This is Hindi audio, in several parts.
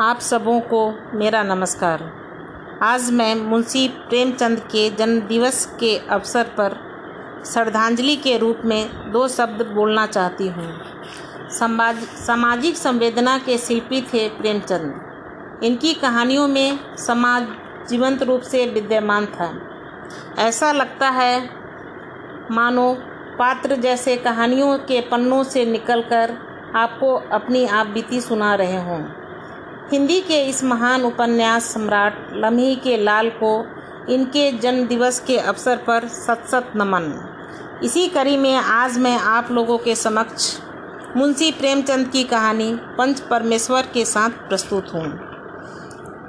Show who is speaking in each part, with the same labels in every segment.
Speaker 1: आप सबों को मेरा नमस्कार। आज मैं मुंशी प्रेमचंद के जन्मदिवस के अवसर पर श्रद्धांजलि के रूप में दो शब्द बोलना चाहती हूँ। समाज सामाजिक संवेदना के शिल्पी थे प्रेमचंद। इनकी कहानियों में समाज जीवंत रूप से विद्यमान था। ऐसा लगता है, मानो पात्र जैसे कहानियों के पन्नों से निकलकर आपको अपनी आप बीती सुना रहे हों। हिंदी के इस महान उपन्यास सम्राट लम्ही के लाल को इनके जन्म दिवस के अवसर पर सत सत नमन। इसी कड़ी में आज मैं आप लोगों के समक्ष मुंशी प्रेमचंद की कहानी पंच परमेश्वर के साथ प्रस्तुत हूँ।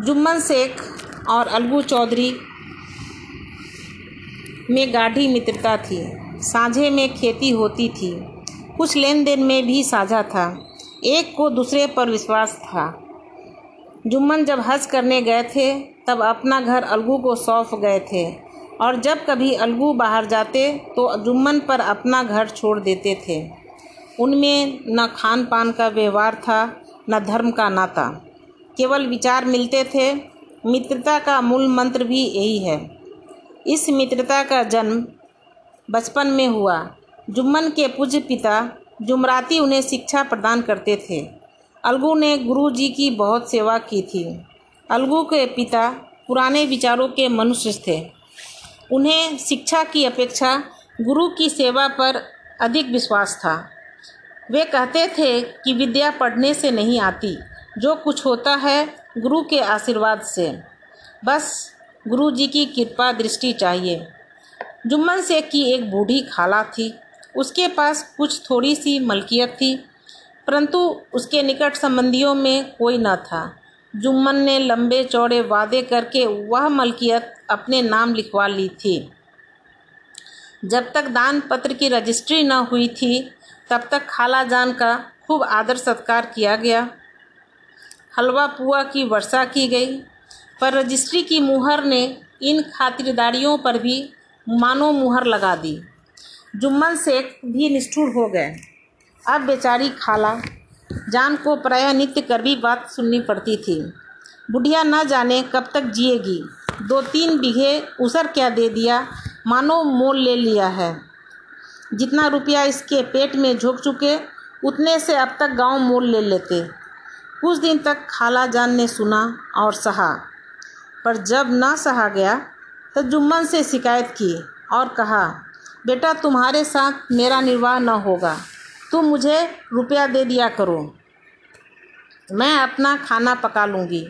Speaker 1: जुम्मन शेख और अलगू चौधरी में गाढ़ी मित्रता थी। साझे में खेती होती थी। कुछ लेन देन में भी साझा था। एक को दूसरे पर विश्वास था। जुम्मन जब हज करने गए थे, तब अपना घर अलगू को सौंप गए थे। और जब कभी अलगू बाहर जाते तो जुम्मन पर अपना घर छोड़ देते थे। उनमें न खान पान का व्यवहार था, न धर्म का नाता। केवल विचार मिलते थे। मित्रता का मूल मंत्र भी यही है। इस मित्रता का जन्म बचपन में हुआ। जुम्मन के पूज्य पिता जुमराती उन्हें शिक्षा प्रदान करते थे। अलगू ने गुरु जी की बहुत सेवा की थी। अलगू के पिता पुराने विचारों के मनुष्य थे। उन्हें शिक्षा की अपेक्षा गुरु की सेवा पर अधिक विश्वास था। वे कहते थे कि विद्या पढ़ने से नहीं आती। जो कुछ होता है गुरु के आशीर्वाद से। बस गुरु जी की कृपा दृष्टि चाहिए। जुम्मन शेख की एक बूढ़ी खाला थी। उसके पास कुछ थोड़ी सी मलकियत थी। परंतु उसके निकट संबंधियों में कोई न था। जुम्मन ने लंबे चौड़े वादे करके वह मलकियत अपने नाम लिखवा ली थी। जब तक दान पत्र की रजिस्ट्री न हुई थी, तब तक खाला जान का खूब आदर सत्कार किया गया। हलवा पुआ की वर्षा की गई, पर रजिस्ट्री की मुहर ने इन खातिरदारियों पर भी मानो मुहर लगा दी। जुम्मन शेख भी निष्ठुर हो गए। अब बेचारी खाला। जान को प्रायः नित्य कड़वी बात सुननी पड़ती थी। बुढ़िया न जाने कब तक जिएगी। दो तीन बीघे उसर क्या दे दिया? मानो मोल ले लिया है। जितना रुपया इसके पेट में झोंक चुके, उतने से अब तक गाँव मोल ले लेते। कुछ दिन तक खाला जान ने सुना और सहा। पर जब ना सहा गया तो जुम्मन से शिकायत की और कहा, बेटा, तुम्हारे साथ मेरा निर्वाह न होगा। तुम मुझे रुपया दे दिया करो। मैं अपना खाना पका लूँगी।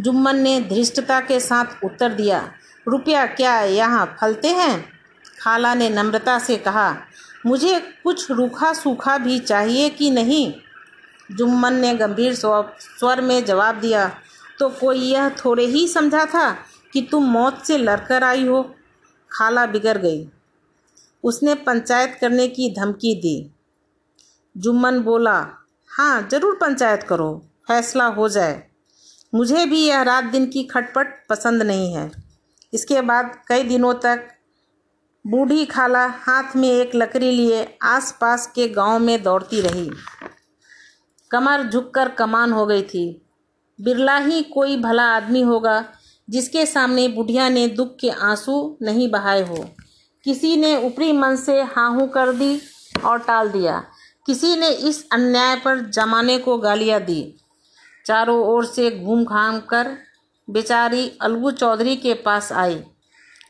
Speaker 1: जुम्मन ने धृष्टता के साथ उत्तर दिया, रुपया क्या यहाँ फलते हैं? खाला ने नम्रता से कहा, मुझे कुछ रूखा सूखा भी चाहिए कि नहीं? जुम्मन ने गंभीर स्वर में जवाब दिया तो कोई यह थोड़े ही समझा था कि तुम मौत से लड़कर आई हो? खाला बिगड़ गई। उसने पंचायत करने की धमकी दी। जुम्मन बोला हाँ ज़रूर पंचायत करो, फैसला हो जाए। मुझे भी यह रात दिन की खटपट पसंद नहीं है। इसके बाद कई दिनों तक बूढ़ी खाला हाथ में एक लकड़ी लिए आसपास के गाँव में दौड़ती रही। कमर झुककर कमान हो गई थी। बिरला ही कोई भला आदमी होगा जिसके सामने बुढ़िया ने दुख के आँसू नहीं बहाए हो। किसी ने ऊपरी मन से हाँहू कर दी और टाल दिया। किसी ने इस अन्याय पर जमाने को गालियाँ दी। चारों ओर से घूम घाम कर बेचारी अलगू चौधरी के पास आई,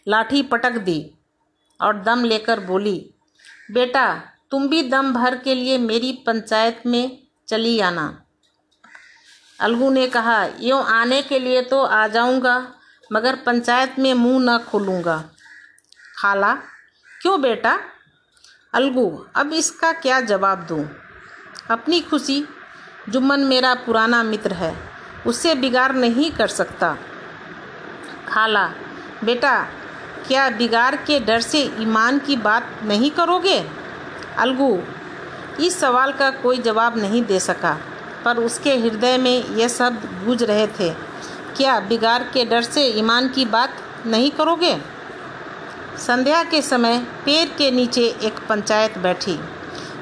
Speaker 1: लाठी पटक दी और दम लेकर बोली, बेटा, तुम भी दम भर के लिए मेरी पंचायत में चली आना। अलगू ने कहा, यूँ आने के लिए तो आ जाऊँगा, मगर पंचायत में मुँह न खोलूँगा। खाला, क्यों बेटा? अलगू, अब इसका क्या जवाब दूँ? अपनी खुशी जुम्मन मेरा पुराना मित्र है उससे बिगाड़ नहीं कर सकता। खाला, बेटा, क्या बिगाड़ के डर से ईमान की बात नहीं करोगे? अलगू, इस सवाल का कोई जवाब नहीं दे सका, पर उसके हृदय में यह शब्द गूंज रहे थे। क्या बिगाड़ के डर से ईमान की बात नहीं करोगे? संध्या के समय पेड़ के नीचे एक पंचायत बैठी।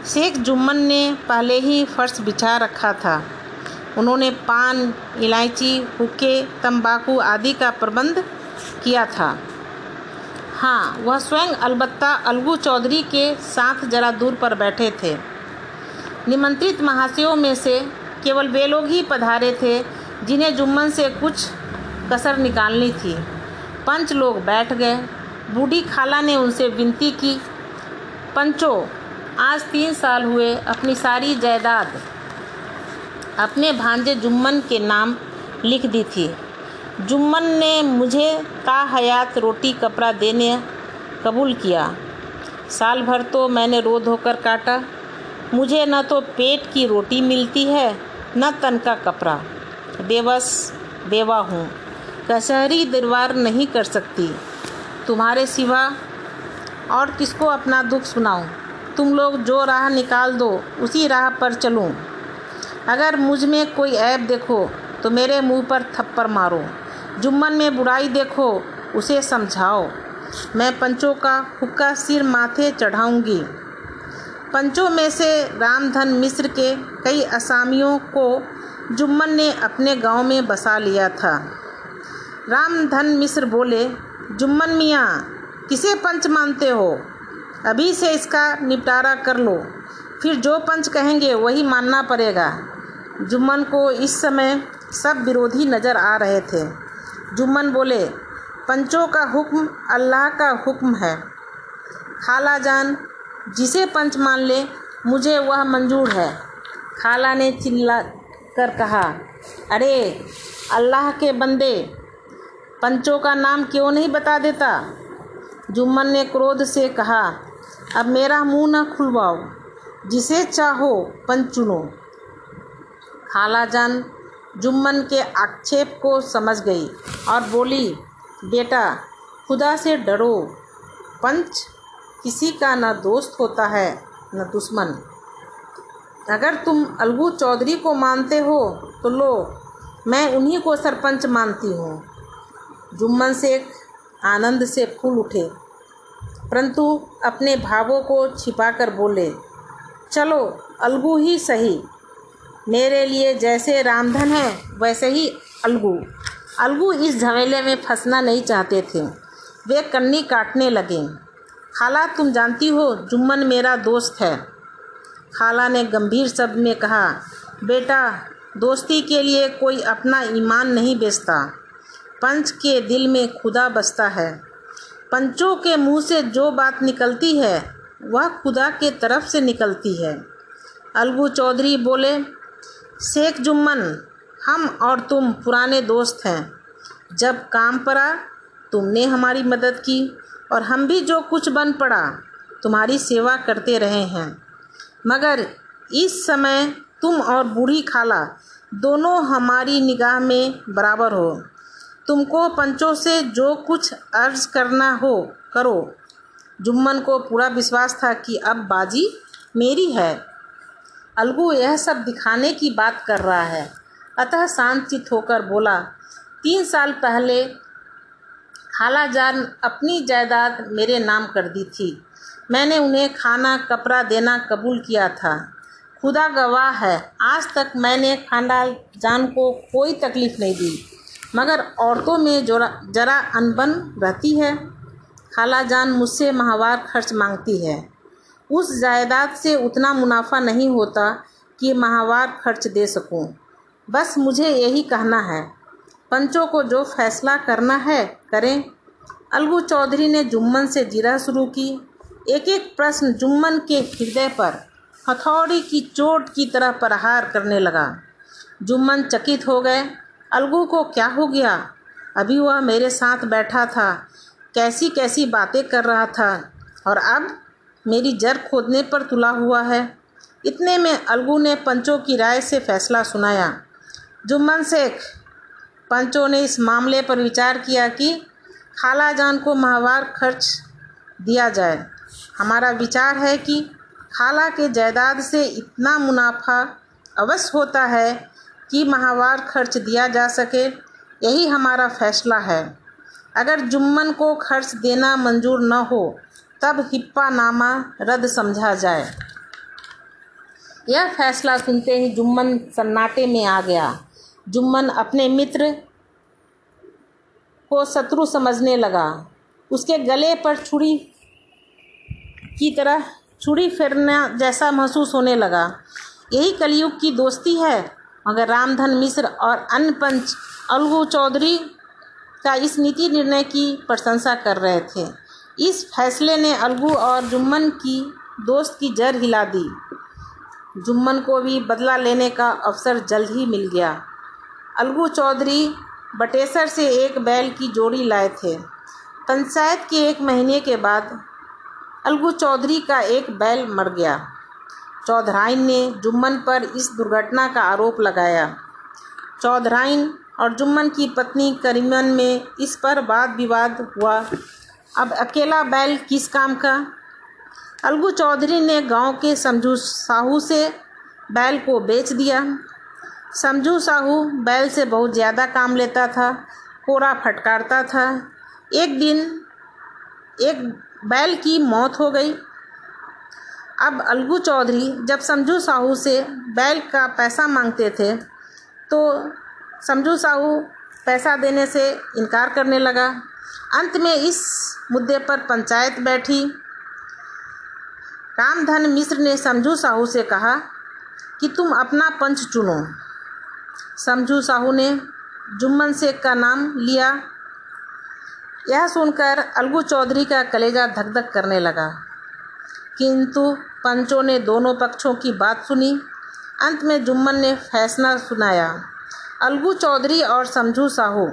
Speaker 1: शेख जुम्मन ने पहले ही फर्श बिछा रखा था। उन्होंने पान, इलायची, हुक्के, तंबाकू आदि का प्रबंध किया था। हाँ वह स्वयं अलबत्ता अलगू चौधरी के साथ जरा दूर पर बैठे थे। निमंत्रित महाशयों में से केवल वे लोग ही पधारे थे जिन्हें जुम्मन से कुछ कसर निकालनी थी। पंच लोग बैठ गए। बूढ़ी खाला ने उनसे विनती की, पंचो, आज तीन साल हुए अपनी सारी जायदाद अपने भांजे जुम्मन के नाम लिख दी थी। जुम्मन ने मुझे का हयात रोटी कपड़ा देने कबूल किया। साल भर तो मैंने रो धोकर काटा। मुझे न तो पेट की रोटी मिलती है, न तन का कपड़ा। बेबस, बेवा हूँ। कचहरी दरबार नहीं कर सकती। तुम्हारे सिवा और किसको अपना दुख सुनाऊं? तुम लोग जो राह निकाल दो, उसी राह पर चलूँ। अगर मुझमें कोई ऐब देखो तो मेरे मुँह पर थप्पड़ मारो। जुम्मन में बुराई देखो, उसे समझाओ। मैं पंचों का हुक्का सिर माथे चढ़ाऊँगी। पंचों में से रामधन मिश्र के कई असामियों को जुम्मन ने अपने गाँव में बसा लिया था। रामधन मिश्र बोले जुम्मन मियाँ, किसे पंच मानते हो? अभी से इसका निपटारा कर लो। फिर जो पंच कहेंगे, वही मानना पड़ेगा। जुम्मन को इस समय सब विरोधी नज़र आ रहे थे। जुम्मन बोले, पंचों का हुक्म अल्लाह का हुक्म है। खाला जान, जिसे पंच मान ले, मुझे वह मंजूर है। खाला ने चिल्ला कर कहा, अरे, अल्लाह के बंदे पंचों का नाम क्यों नहीं बता देता? जुम्मन ने क्रोध से कहा, अब मेरा मुँह न खुलवाओ, जिसे चाहो पंच चुनो। खालाजान जुम्मन के आक्षेप को समझ गई और बोली, बेटा, खुदा से डरो। पंच किसी का न दोस्त होता है, न दुश्मन। अगर तुम अलगू चौधरी को मानते हो तो लो, मैं उन्हीं को सरपंच मानती हूँ। जुम्मन शेख आनंद से फूल उठे। परंतु अपने भावों को छिपाकर बोले, चलो, अलगू ही सही। मेरे लिए जैसे रामधन है, वैसे ही अलगू। अलगू इस झमेले में फंसना नहीं चाहते थे। वे कन्नी काटने लगे। खाला, तुम जानती हो, जुम्मन मेरा दोस्त है। खाला ने गंभीर शब्द में कहा, बेटा, दोस्ती के लिए कोई अपना ईमान नहीं बेचता। पंच के दिल में खुदा बसता है। पंचों के मुँह से जो बात निकलती है, वह खुदा के तरफ़ से निकलती है। अलगू चौधरी बोले शेख जुम्मन, हम और तुम पुराने दोस्त हैं। जब काम पड़ा, तुमने हमारी मदद की और हम भी जो कुछ बन पड़ा, तुम्हारी सेवा करते रहे हैं। मगर इस समय तुम और बूढ़ी खाला, दोनों हमारी निगाह में बराबर हो। तुमको पंचों से जो कुछ अर्ज़ करना हो, करो। जुम्मन को पूरा विश्वास था कि अब बाजी मेरी है। अलगू यह सब दिखाने की बात कर रहा है। अतः शांतचित होकर बोला, तीन साल पहले खाला जान अपनी जायदाद मेरे नाम कर दी थी। मैंने उन्हें खाना, कपड़ा देना कबूल किया था। खुदा गवाह है, आज तक मैंने खांडा जान को कोई तकलीफ़ नहीं दी। मगर औरतों में जोरा जरा अनबन रहती है। खाला जान मुझसे माहवार खर्च मांगती है। उस जायदाद से उतना मुनाफा नहीं होता कि माहवार खर्च दे सकूँ। बस मुझे यही कहना है। पंचों को जो फैसला करना है, करें। अलगू चौधरी ने जुम्मन से जीरा शुरू की। एक एक प्रश्न जुम्मन के हृदय पर, हथौड़ी की चोट की तरह प्रहार करने लगा। जुम्मन चकित हो गए। अलगू को क्या हो गया? अभी वह मेरे साथ बैठा था, कैसी कैसी बातें कर रहा था, और अब मेरी जड़ खोदने पर तुला हुआ है। इतने में अलगू ने पंचों की राय से फैसला सुनाया। जुम्मन शेख पंचों ने इस मामले पर विचार किया कि खाला जान को माहवार खर्च दिया जाए, हमारा विचार है कि खाला के जायदाद से इतना मुनाफा अवश्य होता है कि माहवार खर्च दिया जा सके, यही हमारा फैसला है। अगर जुम्मन को खर्च देना मंजूर न हो, तब हिप्पा नामा रद्द समझा जाए। यह फैसला सुनते ही जुम्मन सन्नाटे में आ गया। जुम्मन अपने मित्र को शत्रु समझने लगा। उसके गले पर छुरी की तरह छुरी फेरना जैसा महसूस होने लगा। यही कलयुग की दोस्ती है। मगर रामधन मिश्र और अन्य पंच अलगू चौधरी का इस नीति निर्णय की प्रशंसा कर रहे थे। इस फैसले ने अलगू और जुम्मन की दोस्त की जड़ हिला दी। जुम्मन को भी बदला लेने का अवसर जल्द ही मिल गया। अलगू चौधरी बटेसर से एक बैल की जोड़ी लाए थे। पंचायत के एक महीने के बाद अलगू चौधरी का एक बैल मर गया। चौधराइन ने जुम्मन पर इस दुर्घटना का आरोप लगाया। चौधराइन और जुम्मन की पत्नी करीमन में इस पर वाद विवाद हुआ। अब अकेला बैल किस काम का? अलगू चौधरी ने गाँव के समझू साहू से बैल को बेच दिया। समझू साहू बैल से बहुत ज़्यादा काम लेता था, कोरा फटकारता था। एक दिन एक बैल की मौत हो गई। अब अलगू चौधरी जब समझू साहू से बैल का पैसा मांगते थे तो समझू साहू पैसा देने से इनकार करने लगा। अंत में इस मुद्दे पर पंचायत बैठी। रामधन मिश्र ने समझू साहू से कहा कि तुम अपना पंच चुनो। समझू साहू ने जुम्मन शेख का नाम लिया। यह सुनकर अलगू चौधरी का कलेजा धक धक करने लगा। किंतु पंचों ने दोनों पक्षों की बात सुनी। अंत में जुम्मन ने फैसला सुनाया। अलगू चौधरी और समझू साहू,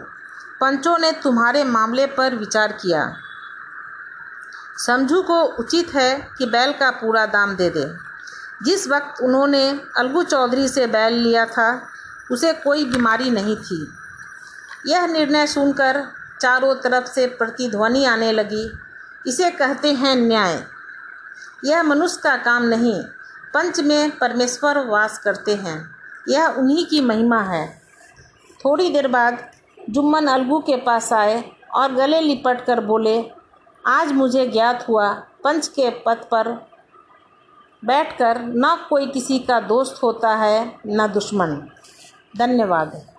Speaker 1: पंचों ने तुम्हारे मामले पर विचार किया। समझू को उचित है कि बैल का पूरा दाम दे दे। जिस वक्त उन्होंने अलगू चौधरी से बैल लिया था, उसे कोई बीमारी नहीं थी। यह निर्णय सुनकर चारों तरफ़ से प्रतिध्वनि आने लगी। इसे कहते हैं न्याय। यह मनुष्य का काम नहीं, पंच में परमेश्वर वास करते हैं। यह उन्हीं की महिमा है। थोड़ी देर बाद जुम्मन अलगू के पास आए और गले लिपट कर बोले, आज मुझे ज्ञात हुआ, पंच के पद पर बैठकर न कोई किसी का दोस्त होता है, न दुश्मन। धन्यवाद।